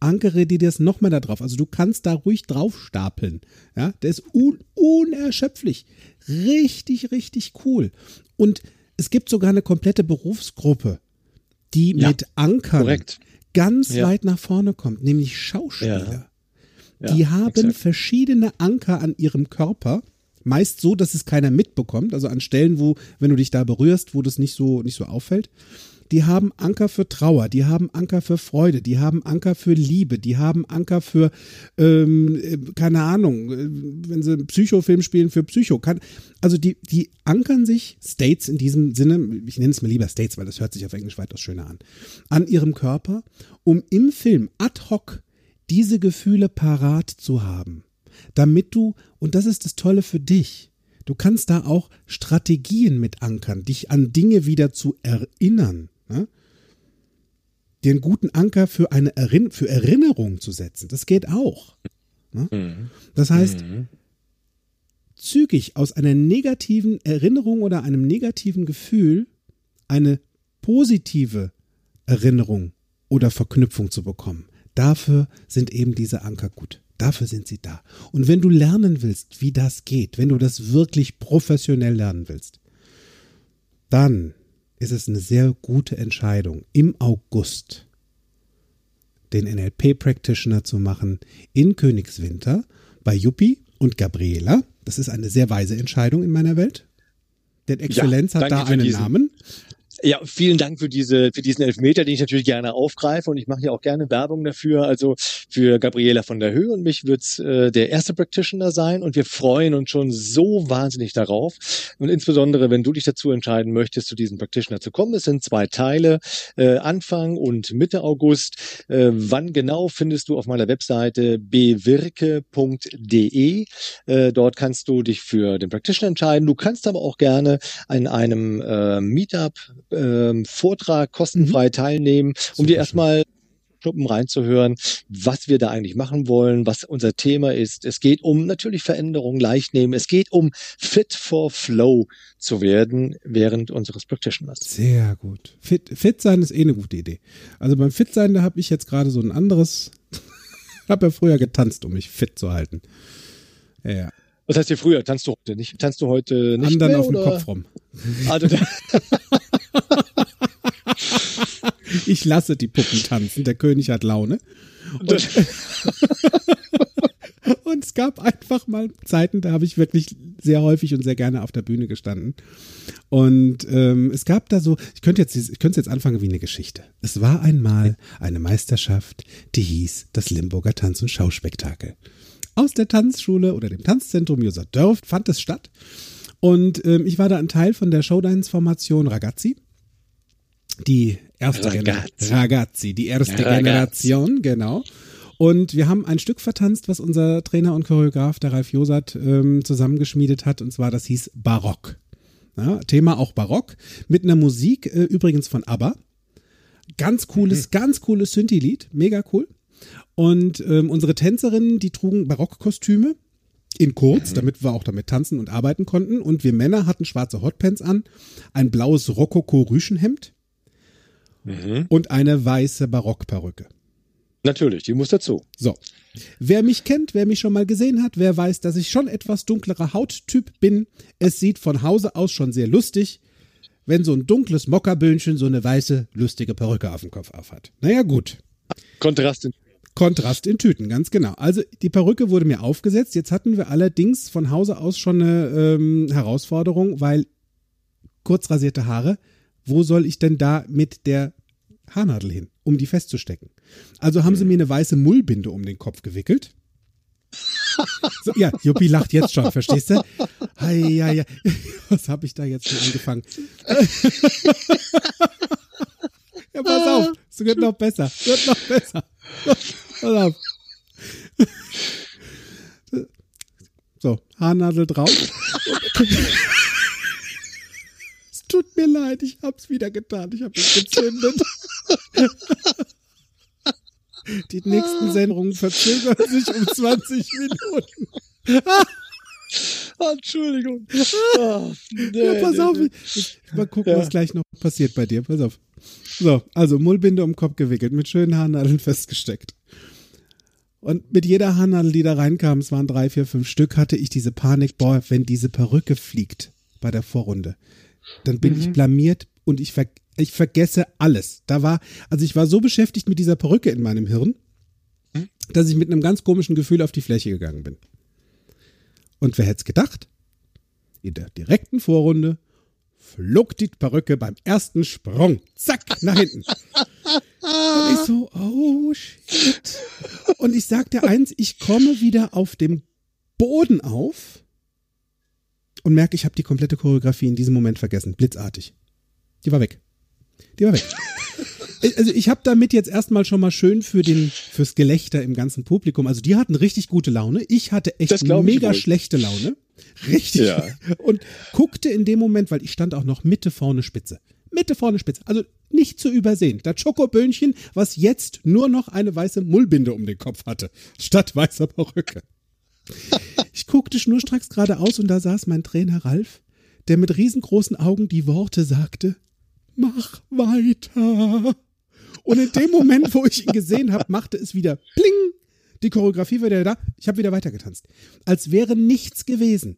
ankere dir das nochmal da drauf. Also du kannst da ruhig drauf stapeln. Ja, der ist un unerschöpflich. Richtig, richtig cool. Und es gibt sogar eine komplette Berufsgruppe, die ja, mit Ankern korrekt. ganz ja. weit nach vorne kommt, nämlich Schauspieler. Ja. die haben exakt. verschiedene Anker an ihrem Körper Meist so, dass es keiner mitbekommt, also an Stellen, wo, wenn du dich da berührst, wo das nicht so, nicht so auffällt. Die haben Anker für Trauer, die haben Anker für Freude, die haben Anker für Liebe, die haben Anker für, ähm, äh, keine Ahnung, äh, wenn sie einen Psychofilm spielen, für Psycho. Kann, also die, die ankern sich, States in diesem Sinne, ich nenne es mal lieber States, weil das hört sich auf Englisch weitaus schöner an, an ihrem Körper, um im Film ad hoc diese Gefühle parat zu haben damit du, und das ist das Tolle für dich, du kannst da auch Strategien mit ankern, dich an Dinge wieder zu erinnern. Ne? Dir einen guten Anker für eine Erinn für Erinnerung zu setzen. Das geht auch. Ne? Mhm. Das heißt, mhm. zügig aus einer negativen Erinnerung oder einem negativen Gefühl eine positive Erinnerung oder Verknüpfung zu bekommen. Dafür sind eben diese Anker gut. Dafür sind sie da. Und wenn du lernen willst, wie das geht, wenn du das wirklich professionell lernen willst, dann ist es eine sehr gute Entscheidung, im August den NLP Practitioner zu machen in Königswinter bei Yuppie und Gabriela. Das ist eine sehr weise Entscheidung in meiner Welt. Denn Exzellenz ja, hat da einen diesen, Namen. Ja, vielen Dank für diese, für diesen Elfmeter, den ich natürlich gerne aufgreife und ich mache ja auch gerne Werbung dafür. Also für Gabriela von der Höhe und mich wird's äh, der erste Practitioner sein und wir freuen uns schon so wahnsinnig darauf. Und insbesondere, wenn du dich dazu entscheiden möchtest, zu diesem Practitioner zu kommen, es sind zwei Teile, äh, Anfang und Mitte August. Äh, wann genau findest du auf meiner Webseite bewirke.de. Äh, dort kannst du dich für den Practitioner entscheiden. Du kannst aber auch gerne an einem äh, Meetup ähm, Vortrag kostenfrei mhm. teilnehmen, um Super dir erstmal Schnuppen reinzuhören, was wir da eigentlich machen wollen, was unser Thema ist. Es geht um natürlich Veränderungen leicht nehmen. Es geht um Fit for Flow zu werden während unseres Practitioners. Sehr gut. Fit, fit sein ist eh eine gute Idee. Also beim Fit sein, da habe ich jetzt gerade so ein anderes, habe ja früher getanzt, um mich fit zu halten. Ja. Was heißt hier früher? Tanzt du heute nicht? Tanzt du heute nicht Anderen mehr, auf dem Kopf rum. Also, ich lasse die Puppen tanzen. Der König hat Laune. Und, und es gab einfach mal Zeiten, da habe ich wirklich sehr häufig und sehr gerne auf der Bühne gestanden. Und ähm, es gab da so, ich könnte jetzt, ich könnte jetzt anfangen wie eine Geschichte. Es war einmal eine Meisterschaft, die hieß das Limburger Tanz- und Schauspektakel. Aus der Tanzschule oder dem Tanzzentrum Josa Dörf fand es statt. Und ähm, ich war da ein Teil von der Showdance-Formation Ragazzi. Die erste Ragazzi. Ragazzi, die erste Ragazzi. Generation, genau. Und wir haben ein Stück vertanzt, was unser Trainer und Choreograf, der Ralf Josat, ähm, zusammengeschmiedet hat, und zwar das hieß Barock. Ja, Thema auch Barock. Mit einer Musik äh, übrigens von ABBA. Ganz cooles, mhm. ganz cooles Synthi-Lied. Mega cool. Und ähm, unsere Tänzerinnen, die trugen Barockkostüme in kurz, mhm. damit wir auch damit tanzen und arbeiten konnten. Und wir Männer hatten schwarze Hotpants an, ein blaues Rokoko-Rüschenhemd mhm. und eine weiße Barockperücke. Natürlich, die muss dazu. So. Wer mich kennt, wer mich schon mal gesehen hat, wer weiß, dass ich schon etwas dunklerer Hauttyp bin. Es sieht von Hause aus schon sehr lustig, wenn so ein dunkles Mockerbündchen so eine weiße, lustige Perücke auf dem Kopf aufhat. Naja, gut. Kontrast in Kontrast in Tüten, ganz genau. Also die Perücke wurde mir aufgesetzt. Jetzt hatten wir allerdings von Hause aus schon eine ähm, Herausforderung, weil kurz rasierte Haare, wo soll ich denn da mit der Haarnadel hin, um die festzustecken? Also haben sie mir eine weiße Mullbinde um den Kopf gewickelt. So, ja, Juppie lacht jetzt schon, verstehst du? Hei, ja, ja. Was habe ich da jetzt schon angefangen? ja, pass auf, es wird noch besser, es wird noch besser. Pass auf. So, Haarnadel drauf. es tut mir leid, ich hab's wieder getan. Ich hab es gezündet. Die nächsten Sendungen verzögern sich um 20 Minuten. Oh, Entschuldigung. Oh, nee, ja, pass auf. Nee, Ich, mal gucken, ja. was gleich noch passiert bei dir. Pass auf. So, also Mullbinde um Kopf gewickelt, mit schönen Haarnadeln festgesteckt. Und mit jeder Haarnadel, die da reinkam, es waren drei, vier, fünf Stück, hatte ich diese Panik, boah, wenn diese Perücke fliegt bei der Vorrunde, dann bin mhm. ich blamiert und ich, ver ich vergesse alles. Da war, also ich war so beschäftigt mit dieser Perücke in meinem Hirn, dass ich mit einem ganz komischen Gefühl auf die Fläche gegangen bin. Und wer hätte es gedacht? In der direkten Vorrunde flog die Perücke beim ersten Sprung. Zack, nach hinten. Und ich so, oh shit. Und ich sagte eins, ich komme wieder auf dem Boden auf und merke, ich habe die komplette Choreografie in diesem Moment vergessen. Blitzartig. Die war weg. Die war weg. also ich habe damit jetzt erstmal schon mal schön für den fürs Gelächter im ganzen Publikum. Also die hatten richtig gute Laune. Ich hatte echt mega schlechte Laune. Richtig. Ja. Und guckte in dem Moment, weil ich stand auch noch Mitte vorne Spitze. Mitte vorne Spitze. Also nicht zu übersehen. Das Schokoböhnchen, was jetzt nur noch eine weiße Mullbinde um den Kopf hatte, statt weißer Perücke. Ich guckte schnurstracks geradeaus und da saß mein Trainer Ralf, der mit riesengroßen Augen die Worte sagte, mach weiter. Und in dem Moment, wo ich ihn gesehen habe, machte es wieder pling. Die Choreografie war wieder da. Ich habe wieder weitergetanzt. Als wäre nichts gewesen.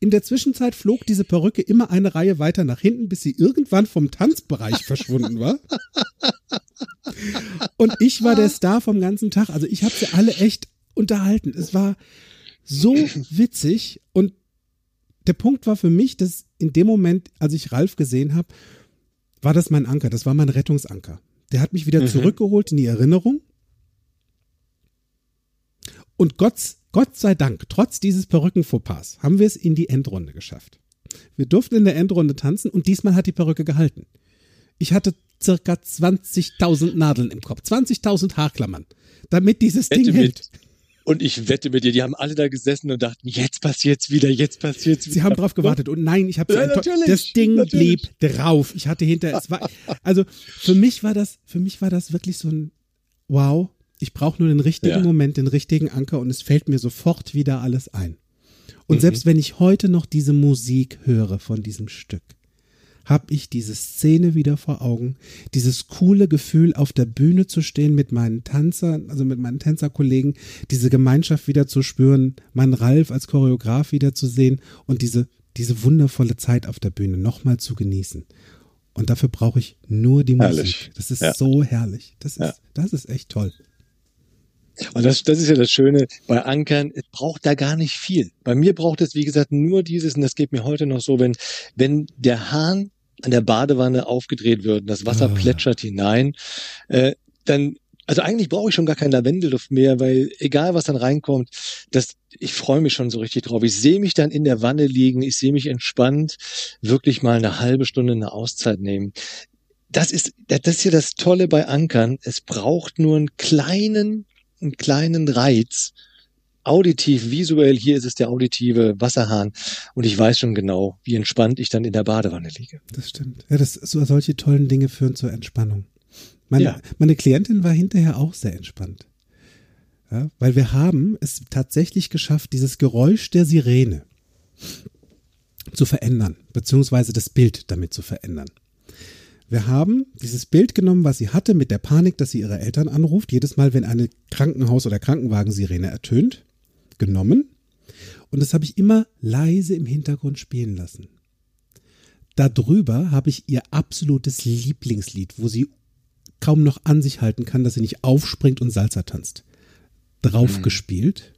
In der Zwischenzeit flog diese Perücke immer eine Reihe weiter nach hinten, bis sie irgendwann vom Tanzbereich verschwunden war. Und ich war der Star vom ganzen Tag. Also ich habe sie alle echt unterhalten. Es war so witzig und der Punkt war für mich, dass in dem Moment, als ich Ralf gesehen habe, war das mein Anker, das war mein Rettungsanker. Der hat mich wieder mhm. zurückgeholt in die Erinnerung. Und Gott, Gott sei Dank, trotz dieses Perücken-Fauxpas, haben wir es in die Endrunde geschafft. Wir durften in der Endrunde tanzen und diesmal hat die Perücke gehalten. Ich hatte circa 20.000 Nadeln im Kopf, 20.000 Haarklammern, damit dieses Ding hält. Und ich wette mit dir, die haben alle da gesessen und dachten, jetzt passiert's wieder, jetzt passiert's wieder. Sie haben drauf gewartet und nein, ich habe ja, das Ding natürlich. blieb drauf. Ich hatte hinter es war also für mich war das für mich war das wirklich so ein wow, ich brauche nur den richtigen ja. Moment, den richtigen Anker und es fällt mir sofort wieder alles ein. Und mhm. selbst wenn ich heute noch diese Musik höre von diesem Stück, habe ich diese Szene wieder vor Augen, dieses coole Gefühl, auf der Bühne zu stehen mit meinen Tänzern, also mit meinen Tänzerkollegen, diese Gemeinschaft wieder zu spüren, meinen Ralf als Choreograf wieder zu sehen und diese, diese wundervolle Zeit auf der Bühne nochmal zu genießen. Und dafür brauche ich nur die Musik. Herrlich. Das ist ja. so herrlich. Das ist, ja. das ist echt toll. Und das, das ist ja das Schöne bei Ankern, es braucht da gar nicht viel. Bei mir braucht es, wie gesagt, nur dieses, und das geht mir heute noch so, wenn, wenn der Hahn an der Badewanne aufgedreht wird und das Wasser ah. plätschert hinein, äh, dann also eigentlich brauche ich schon gar kein Lavendelduft mehr, weil egal was dann reinkommt, das, ich freue mich schon so richtig drauf. Ich sehe mich dann in der Wanne liegen, ich sehe mich entspannt, wirklich mal eine halbe Stunde eine Auszeit nehmen. Das ist, das ist ja das Tolle bei Ankern. Es braucht nur einen kleinen, einen kleinen Reiz auditiv, visuell, hier ist es der auditive Wasserhahn und ich weiß schon genau, wie entspannt ich dann in der Badewanne liege. Das stimmt. Ja, das, so, solche tollen Dinge führen zur Entspannung. Meine, ja. meine Klientin war hinterher auch sehr entspannt. Ja, weil wir haben es tatsächlich geschafft, dieses Geräusch der Sirene zu verändern, beziehungsweise das Bild damit zu verändern. Wir haben dieses Bild genommen, was sie hatte mit der Panik, dass sie ihre Eltern anruft, jedes Mal, wenn eine Krankenhaus- oder Krankenwagensirene ertönt, genommen und das habe ich immer leise im Hintergrund spielen lassen. Darüber habe ich ihr absolutes Lieblingslied, wo sie kaum noch an sich halten kann, dass sie nicht aufspringt und Salsa tanzt, drauf mhm. gespielt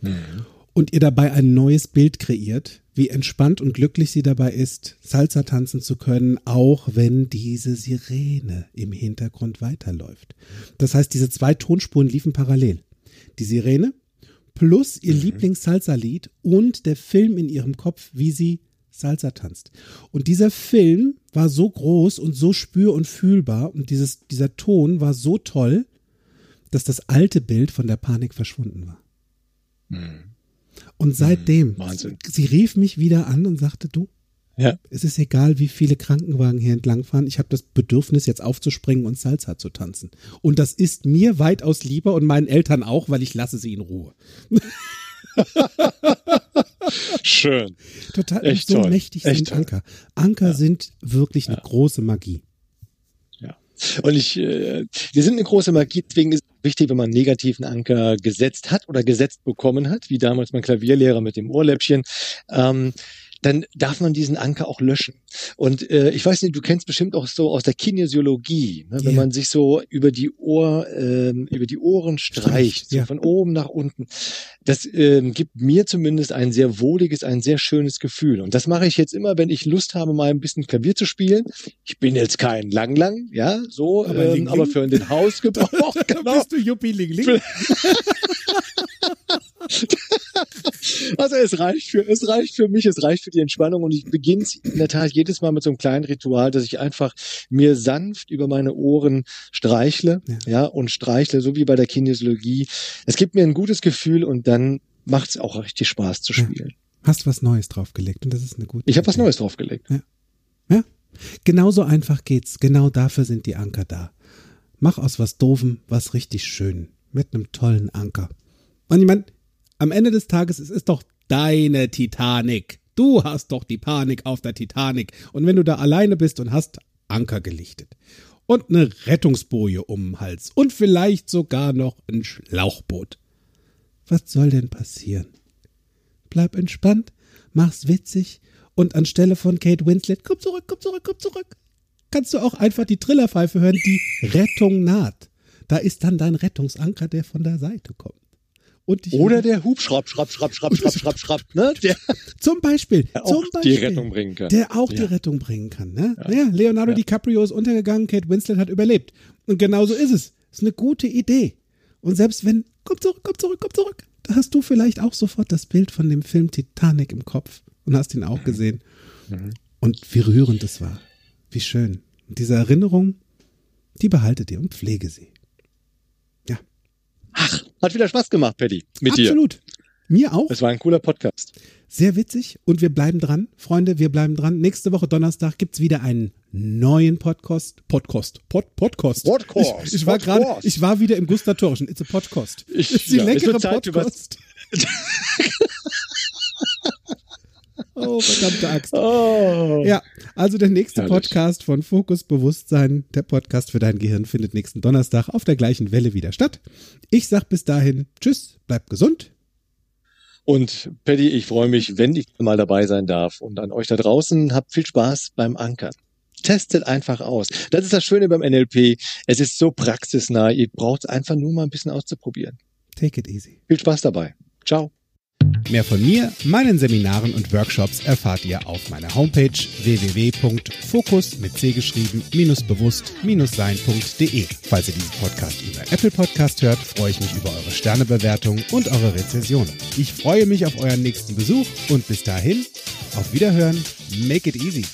mhm. und ihr dabei ein neues Bild kreiert, wie entspannt und glücklich sie dabei ist, Salsa tanzen zu können, auch wenn diese Sirene im Hintergrund weiterläuft. Das heißt, diese zwei Tonspuren liefen parallel. Die Sirene plus ihr mhm. Lieblings-Salsa-Lied und der Film in ihrem Kopf, wie sie Salsa tanzt. Und dieser Film war so groß und so spür- und fühlbar und dieses, dieser Ton war so toll, dass das alte Bild von der Panik verschwunden war. Mhm. Und seitdem, Wahnsinn. sie rief mich wieder an und sagte, du, ja. es ist egal, wie viele Krankenwagen hier entlangfahren, ich habe das Bedürfnis, jetzt aufzuspringen und Salsa zu tanzen. Und das ist mir weitaus lieber und meinen Eltern auch, weil ich lasse sie in Ruhe. Schön. Total Echt so toll. mächtig Echt sind toll. Anker. Anker ja. sind wirklich eine ja. große Magie. Ja. Und ich, äh, wir sind eine große Magie, deswegen ist es wichtig, wenn man einen negativen Anker gesetzt hat oder gesetzt bekommen hat, wie damals mein Klavierlehrer mit dem Ohrläppchen. Ähm, dann darf man diesen Anker auch löschen. Und äh, ich weiß nicht, du kennst bestimmt auch so aus der Kinesiologie, ne, wenn yeah. man sich so über die Ohr, ähm, über die Ohren streicht, so ja. von oben nach unten. Das ähm, gibt mir zumindest ein sehr wohliges, ein sehr schönes Gefühl. Und das mache ich jetzt immer, wenn ich Lust habe, mal ein bisschen Klavier zu spielen. Ich bin jetzt kein Lang-Lang, ja, so, aber, ähm, Ling -Ling. aber für den Hausgebrauch. genau. bist du Juppie Ling Ling. also es reicht für, es reicht für mich, es reicht für die Entspannung und ich beginne in der Tat jedes Mal mit so einem kleinen Ritual, dass ich einfach mir sanft über meine Ohren streichle, ja, ja und streichle, so wie bei der Kinesiologie. Es gibt mir ein gutes Gefühl und dann macht es auch richtig Spaß zu spielen. Ja. Hast was Neues draufgelegt und das ist eine gute. Ich habe was Neues draufgelegt. Ja. ja. Genauso einfach geht's. Genau dafür sind die Anker da. Mach aus was Doofem was richtig schön. Mit einem tollen Anker. Und ich meine, am Ende des Tages, es ist doch deine Titanic. Du hast doch die Panik auf der Titanic. Und wenn du da alleine bist und hast Anker gelichtet und eine Rettungsboje um den Hals und vielleicht sogar noch ein Schlauchboot. Was soll denn passieren? Bleib entspannt, mach's witzig und anstelle von Kate Winslet, komm zurück, komm zurück, komm zurück, kannst du auch einfach die Trillerpfeife hören, die Rettung naht. Da ist dann dein Rettungsanker, der von der Seite kommt. Oder der Hubschrapp, schrapp, schrapp, schrapp, schrapp, schrapp, schrapp, ne? Der, zum Beispiel, der zum auch Beispiel, die Rettung bringen kann. Der auch ja. die Rettung bringen kann, ne? Ja, ja Leonardo ja. DiCaprio ist untergegangen, Kate Winslet hat überlebt. Und genau so ist es. Ist eine gute Idee. Und selbst wenn, komm zurück, komm zurück, komm zurück, da hast du vielleicht auch sofort das Bild von dem Film Titanic im Kopf und hast ihn auch mhm. gesehen. Mhm. Und wie rührend es war. Wie schön. Und diese Erinnerung, die behaltet ihr und pflege sie. Ach, hat wieder Spaß gemacht, Paddy, mit Absolut. dir. Absolut. Mir auch. Es war ein cooler Podcast. Sehr witzig und wir bleiben dran. Freunde, wir bleiben dran. Nächste Woche Donnerstag gibt's wieder einen neuen Podcast. Podcast. Pod, Podcast. Podcast. Ich, ich war gerade, ich war wieder im Gustatorischen. It's a Podcast. Ich, It's die ja, leckere Podcast. Oh, verdammte Axt. Oh. Ja, also der nächste Herrlich. Podcast von Fokus Bewusstsein, der Podcast für dein Gehirn, findet nächsten Donnerstag auf der gleichen Welle wieder statt. Ich sag bis dahin Tschüss, bleibt gesund. Und Paddy, ich freue mich, wenn ich mal dabei sein darf. Und an euch da draußen, habt viel Spaß beim Ankern. Testet einfach aus. Das ist das Schöne beim NLP. Es ist so praxisnah. Ihr braucht einfach nur mal ein bisschen auszuprobieren. Take it easy. Viel Spaß dabei. Ciao. Mehr von mir, meinen Seminaren und Workshops erfahrt ihr auf meiner Homepage www.fokus mit c geschrieben bewusst-sein.de. Falls ihr diesen Podcast über Apple Podcast hört, freue ich mich über eure Sternebewertung und eure Rezession. Ich freue mich auf euren nächsten Besuch und bis dahin auf Wiederhören. Make it easy.